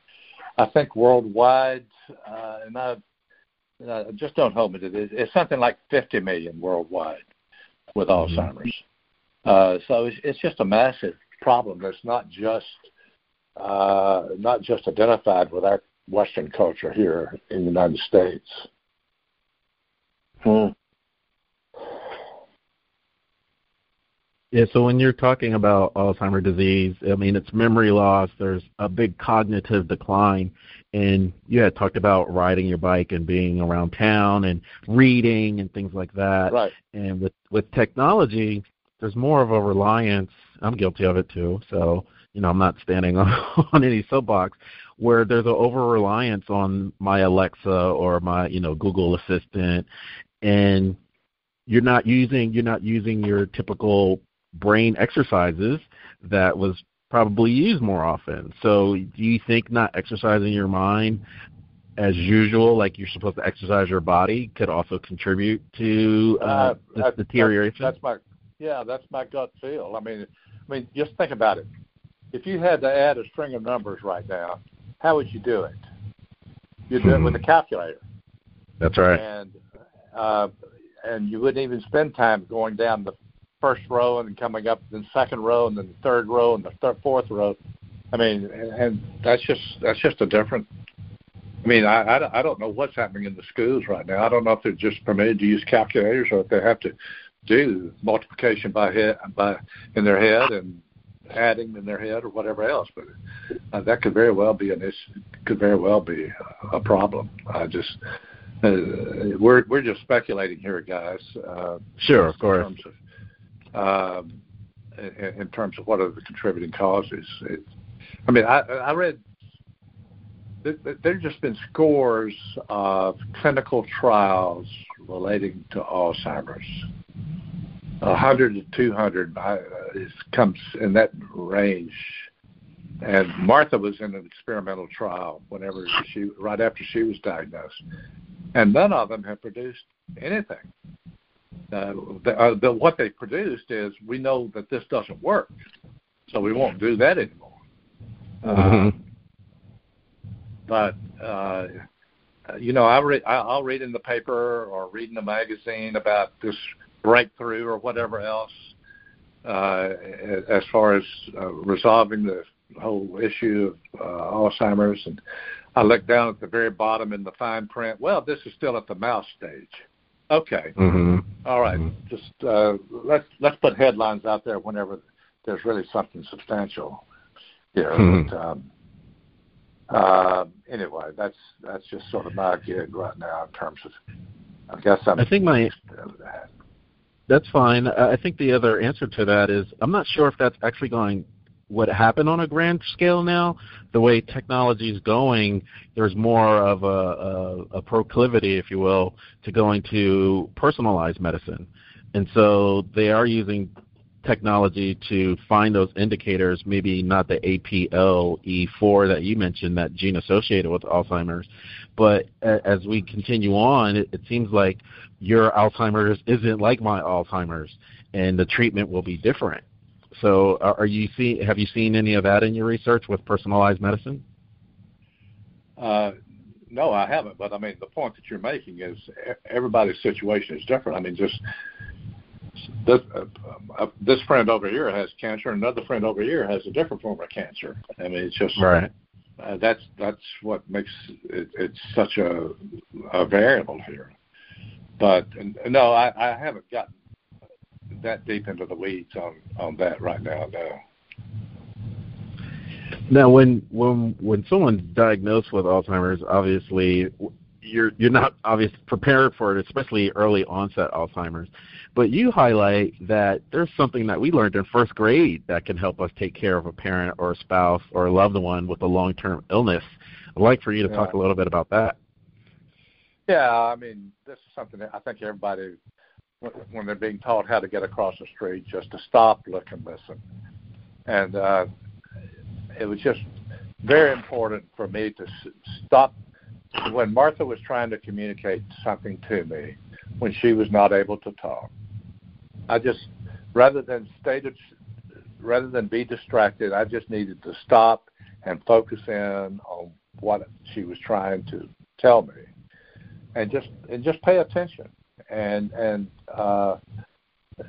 C: I think worldwide, uh, and I uh, just don't hold me to this. It's something like 50 million worldwide with mm-hmm. Alzheimer's. Uh, so it's, it's just a massive problem that's not just uh, not just identified with our Western culture here in the United States.
B: Hmm.
A: Yeah, so when you're talking about Alzheimer's disease, I mean, it's memory loss. There's a big cognitive decline. And you had talked about riding your bike and being around town and reading and things like that.
C: Right.
A: And with, with technology, there's more of a reliance. I'm guilty of it too. So, you know, I'm not standing on, on any soapbox where there's an over reliance on my Alexa or my, you know, Google Assistant. And you're not using you're not using your typical brain exercises that was probably used more often. So, do you think not exercising your mind as usual, like you're supposed to exercise your body, could also contribute to uh, uh, this deterioration?
C: That's, that's my yeah, that's my gut feel. I mean, I mean, just think about it. If you had to add a string of numbers right now, how would you do it? You'd do it with a hmm. calculator.
A: That's right.
C: And uh, and you wouldn't even spend time going down the first row and then coming up the second row and then the third row and the third, fourth row. I mean, and that's just that's just a different. I mean, I, I I don't know what's happening in the schools right now. I don't know if they're just permitted to use calculators or if they have to do multiplication by head by in their head and adding in their head or whatever else. But uh, that could very well be an issue. Could very well be a problem. I just uh, we're we're just speculating here, guys. Uh,
A: sure, of course.
C: Of, in, in terms of what are the contributing causes. I mean, I, read there's just been scores of clinical trials relating to Alzheimer's. 100 to 200 uh, comes in that range. And Martha was in an experimental trial whenever she, right after she was diagnosed, and none of them have produced anything uh, the, uh, the, what they produced is we know that this doesn't work, so we won't do that anymore. Mm-hmm. Uh, but uh, you know, I read, I'll read in the paper or read in a magazine about this breakthrough or whatever else uh, as far as uh, resolving the whole issue of uh, Alzheimer's, and I look down at the very bottom in the fine print. Well, this is still at the mouse stage. Okay.
A: Mm-hmm.
C: All right.
A: mm-hmm.
C: Just uh, let's let's put headlines out there whenever there's really something substantial here.
A: Mm-hmm.
C: But, um, uh, anyway, that's that's just sort of my gig right now in terms of. I guess I'm.
A: I think my. That's fine. I think the other answer to that is I'm not sure if that's actually going what happened on a grand scale now. The way technology is going, there's more of a, a, a proclivity, if you will, to going to personalized medicine, and so they are using technology to find those indicators, maybe not the APOE4 that you mentioned, that gene associated with Alzheimer's. But as we continue on, it, it seems like your Alzheimer's isn't like my Alzheimer's, and the treatment will be different. So, are you see? Have you seen any of that in your research with personalized medicine?
C: Uh, no, I haven't. But I mean, the point that you're making is everybody's situation is different. I mean, just this uh, uh, this friend over here has cancer, another friend over here has a different form of cancer. I mean, it's just
A: right.
C: Uh, that's that's what makes it, it's such a, a variable here. But no, I, I haven't gotten that deep into the weeds on on that right now. No.
A: Now, when when when someone's diagnosed with Alzheimer's, obviously you're you're not obviously prepared for it, especially early onset Alzheimer's. But you highlight that there's something that we learned in first grade that can help us take care of a parent or a spouse or a loved one with a long-term illness. I'd like for you to yeah. talk a little bit about that.
C: Yeah, I mean, this is something that I think everybody, when they're being taught how to get across the street, just to stop, look, and listen. And uh, it was just very important for me to stop when Martha was trying to communicate something to me when she was not able to talk. I just rather than stay to, rather than be distracted, I just needed to stop and focus in on what she was trying to tell me, and just and just pay attention and and uh,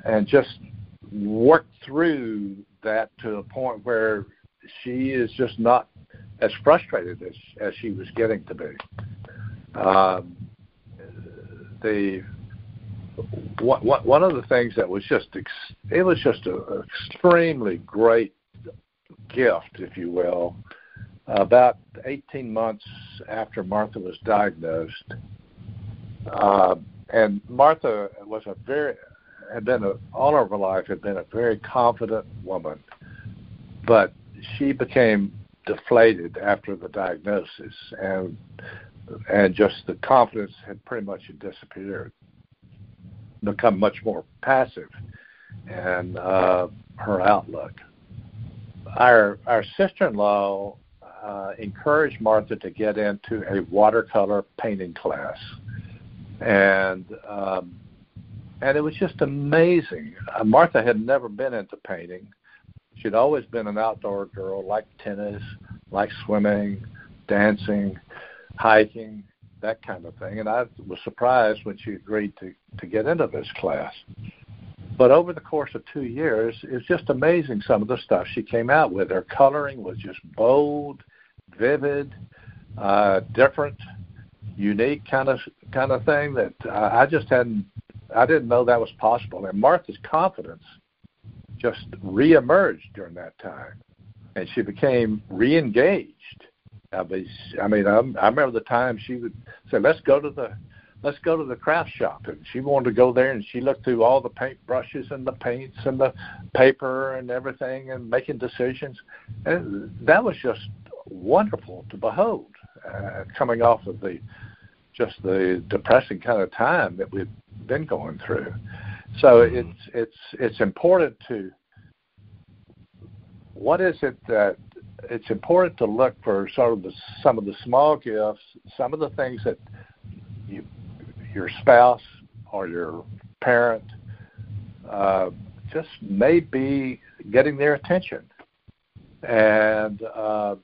C: and just work through that to the point where she is just not as frustrated as as she was getting to be. Um, the what, one of the things that was just it was just an extremely great gift, if you will. About 18 months after Martha was diagnosed, uh, and Martha was a very had been a, all of her life had been a very confident woman, but she became deflated after the diagnosis, and and just the confidence had pretty much disappeared become much more passive and uh, her outlook. Our our sister-in-law uh, encouraged Martha to get into a watercolor painting class, and um, and it was just amazing. Uh, Martha had never been into painting. She'd always been an outdoor girl, liked tennis, liked swimming, dancing, hiking, that kind of thing. And I was surprised when she agreed to, to get into this class. But over the course of two years, it's just amazing some of the stuff she came out with. Her coloring was just bold, vivid, uh, different, unique kind of kind of thing that I just hadn't. I didn't know that was possible. And Martha's confidence just reemerged during that time, and she became reengaged I mean, I mean, I, I remember the time she would say, "Let's go to the, let's go to the craft shop," and she wanted to go there, and she looked through all the paint brushes and the paints and the paper and everything, and making decisions, and that was just wonderful to behold, uh, coming off of the just the depressing kind of time that we've been going through. So it's it's it's important to what is it that it's important to look for sort of the, some of the small gifts, some of the things that you, your spouse or your parent uh, just may be getting their attention. And uh,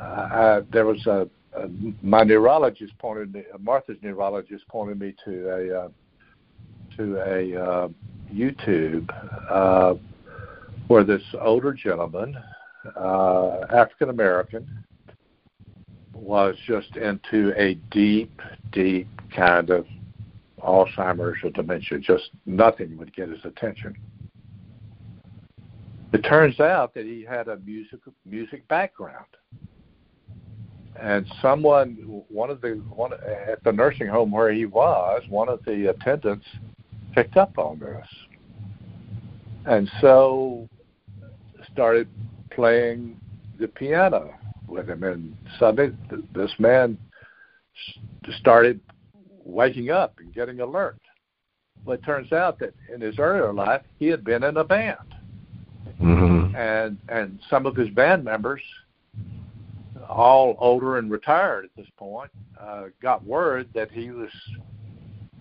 C: I, there was a, a my neurologist pointed me, Martha's neurologist pointed me to a uh, to a uh, YouTube uh, where this older gentleman uh, African American, was just into a deep, deep kind of Alzheimer's or dementia. Just nothing would get his attention. It turns out that he had a music music background, and someone, one of the one at the nursing home where he was, one of the attendants picked up on this, and so started playing the piano with him. And suddenly, this man started waking up and getting alert. Well, it turns out that in his earlier life, he had been in a band, mm-hmm. and and some of his band members, all older and retired at this point, uh, got word that he was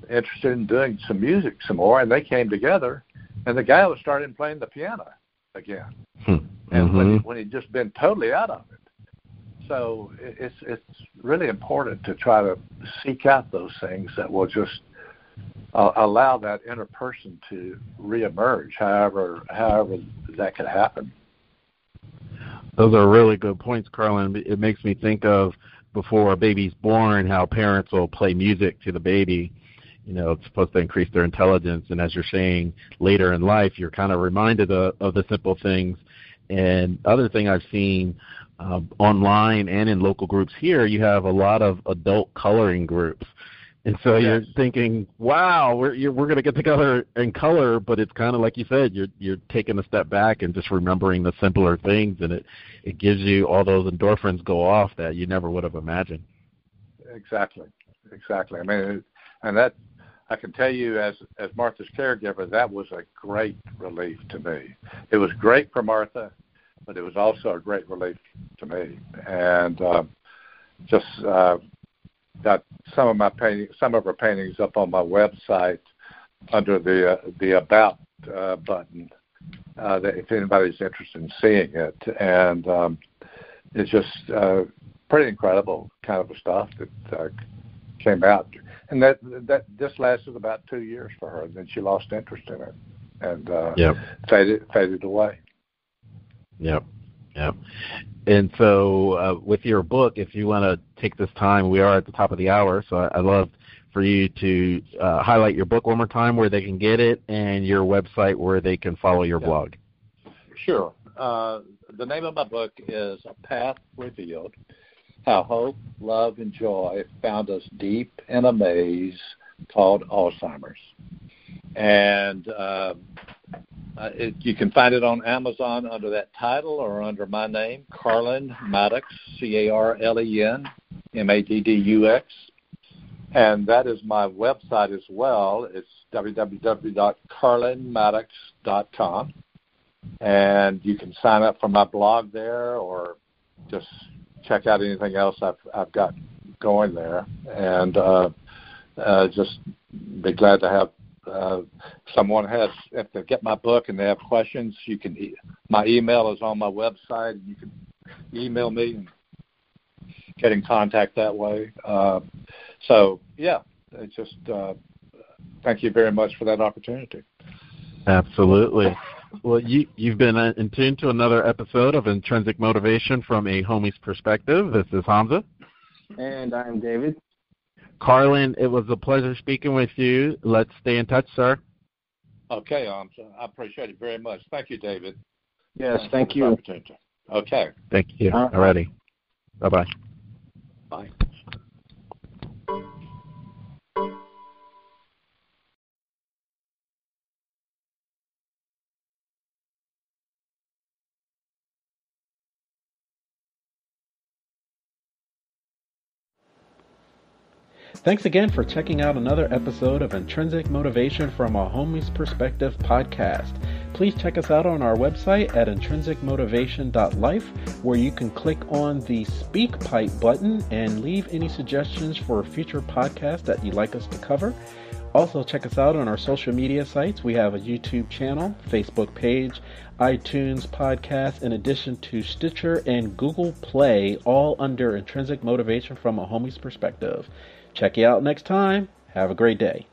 C: interested in doing some music some more, and they came together, and the guy was starting playing the piano again, mm-hmm. and when he, when he'd just been totally out of it so it's it's really important to try to seek out those things that will just uh, allow that inner person to reemerge, however however that could happen.
A: Those are really good points, Carlen. It makes me think of before a baby's born, how parents will play music to the baby. You know, it's supposed to increase their intelligence, and as you're saying, later in life, you're kind of reminded of, of the simple things. And other thing I've seen uh, online and in local groups here, you have a lot of adult coloring groups. And so yes. you're thinking, wow, we're you're, we're going to get together in color, but it's kind of like you said, you're you're taking a step back and just remembering the simpler things, and it it gives you all those endorphins go off that you never would have imagined.
C: Exactly, exactly. I mean, and that I can tell you as as Martha's caregiver, that was a great relief to me. It was great for Martha but it was also a great relief to me. And uh, just uh, got some of my painting, some of her paintings up on my website under the uh, the about uh, button. Uh, that if anybody's interested in seeing it, and um, it's just uh, pretty incredible kind of stuff that uh, came out, and that that this lasted about two years for her. And then she lost interest in it, and uh, yep. faded faded away.
A: Yep. Yep. And so, uh, with your book, if you want to take this time, we are at the top of the hour, so I, would love for you to uh, highlight your book one more time, where they can get it, and your website where they can follow your blog.
C: Sure. Uh, the name of my book is A Path Revealed How Hope, Love, and Joy Found Us Deep in a Maze Called Alzheimer's. And uh, uh, it, you can find it on Amazon under that title or under my name, Carlen Maddux, C A R L E N M A D D U X. And that is my website as well. It's www.carlenmaddux.com. And you can sign up for my blog there or just check out anything else I've, I've got going there. And uh, uh, just be glad to have uh, someone has if they get my book and they have questions, you can. My email is on my website. And you can email me and get in contact that way. Uh, so yeah, it's just uh, thank you very much for that opportunity.
A: Absolutely. Well, you, you've been in tune to another episode of Intrinsic Motivation from a Homie's Perspective. This is Hamza.
B: And I'm David.
A: Carlen, it was a pleasure speaking with you. Let's stay in touch, sir.
C: Okay, um, I appreciate it very much. Thank you, David.
B: Yes, thank you.
C: Okay.
A: Thank you. All righty. Bye-bye.
C: Bye.
D: Thanks again for checking out another episode of Intrinsic Motivation from a Homie's Perspective podcast. Please check us out on our website at intrinsicmotivation.life, where you can click on the Speak Pipe button and leave any suggestions for future podcasts that you'd like us to cover. Also, check us out on our social media sites. We have a YouTube channel, Facebook page, iTunes podcast, in addition to Stitcher and Google Play, all under Intrinsic Motivation from a Homie's Perspective. Check you out next time. Have a great day.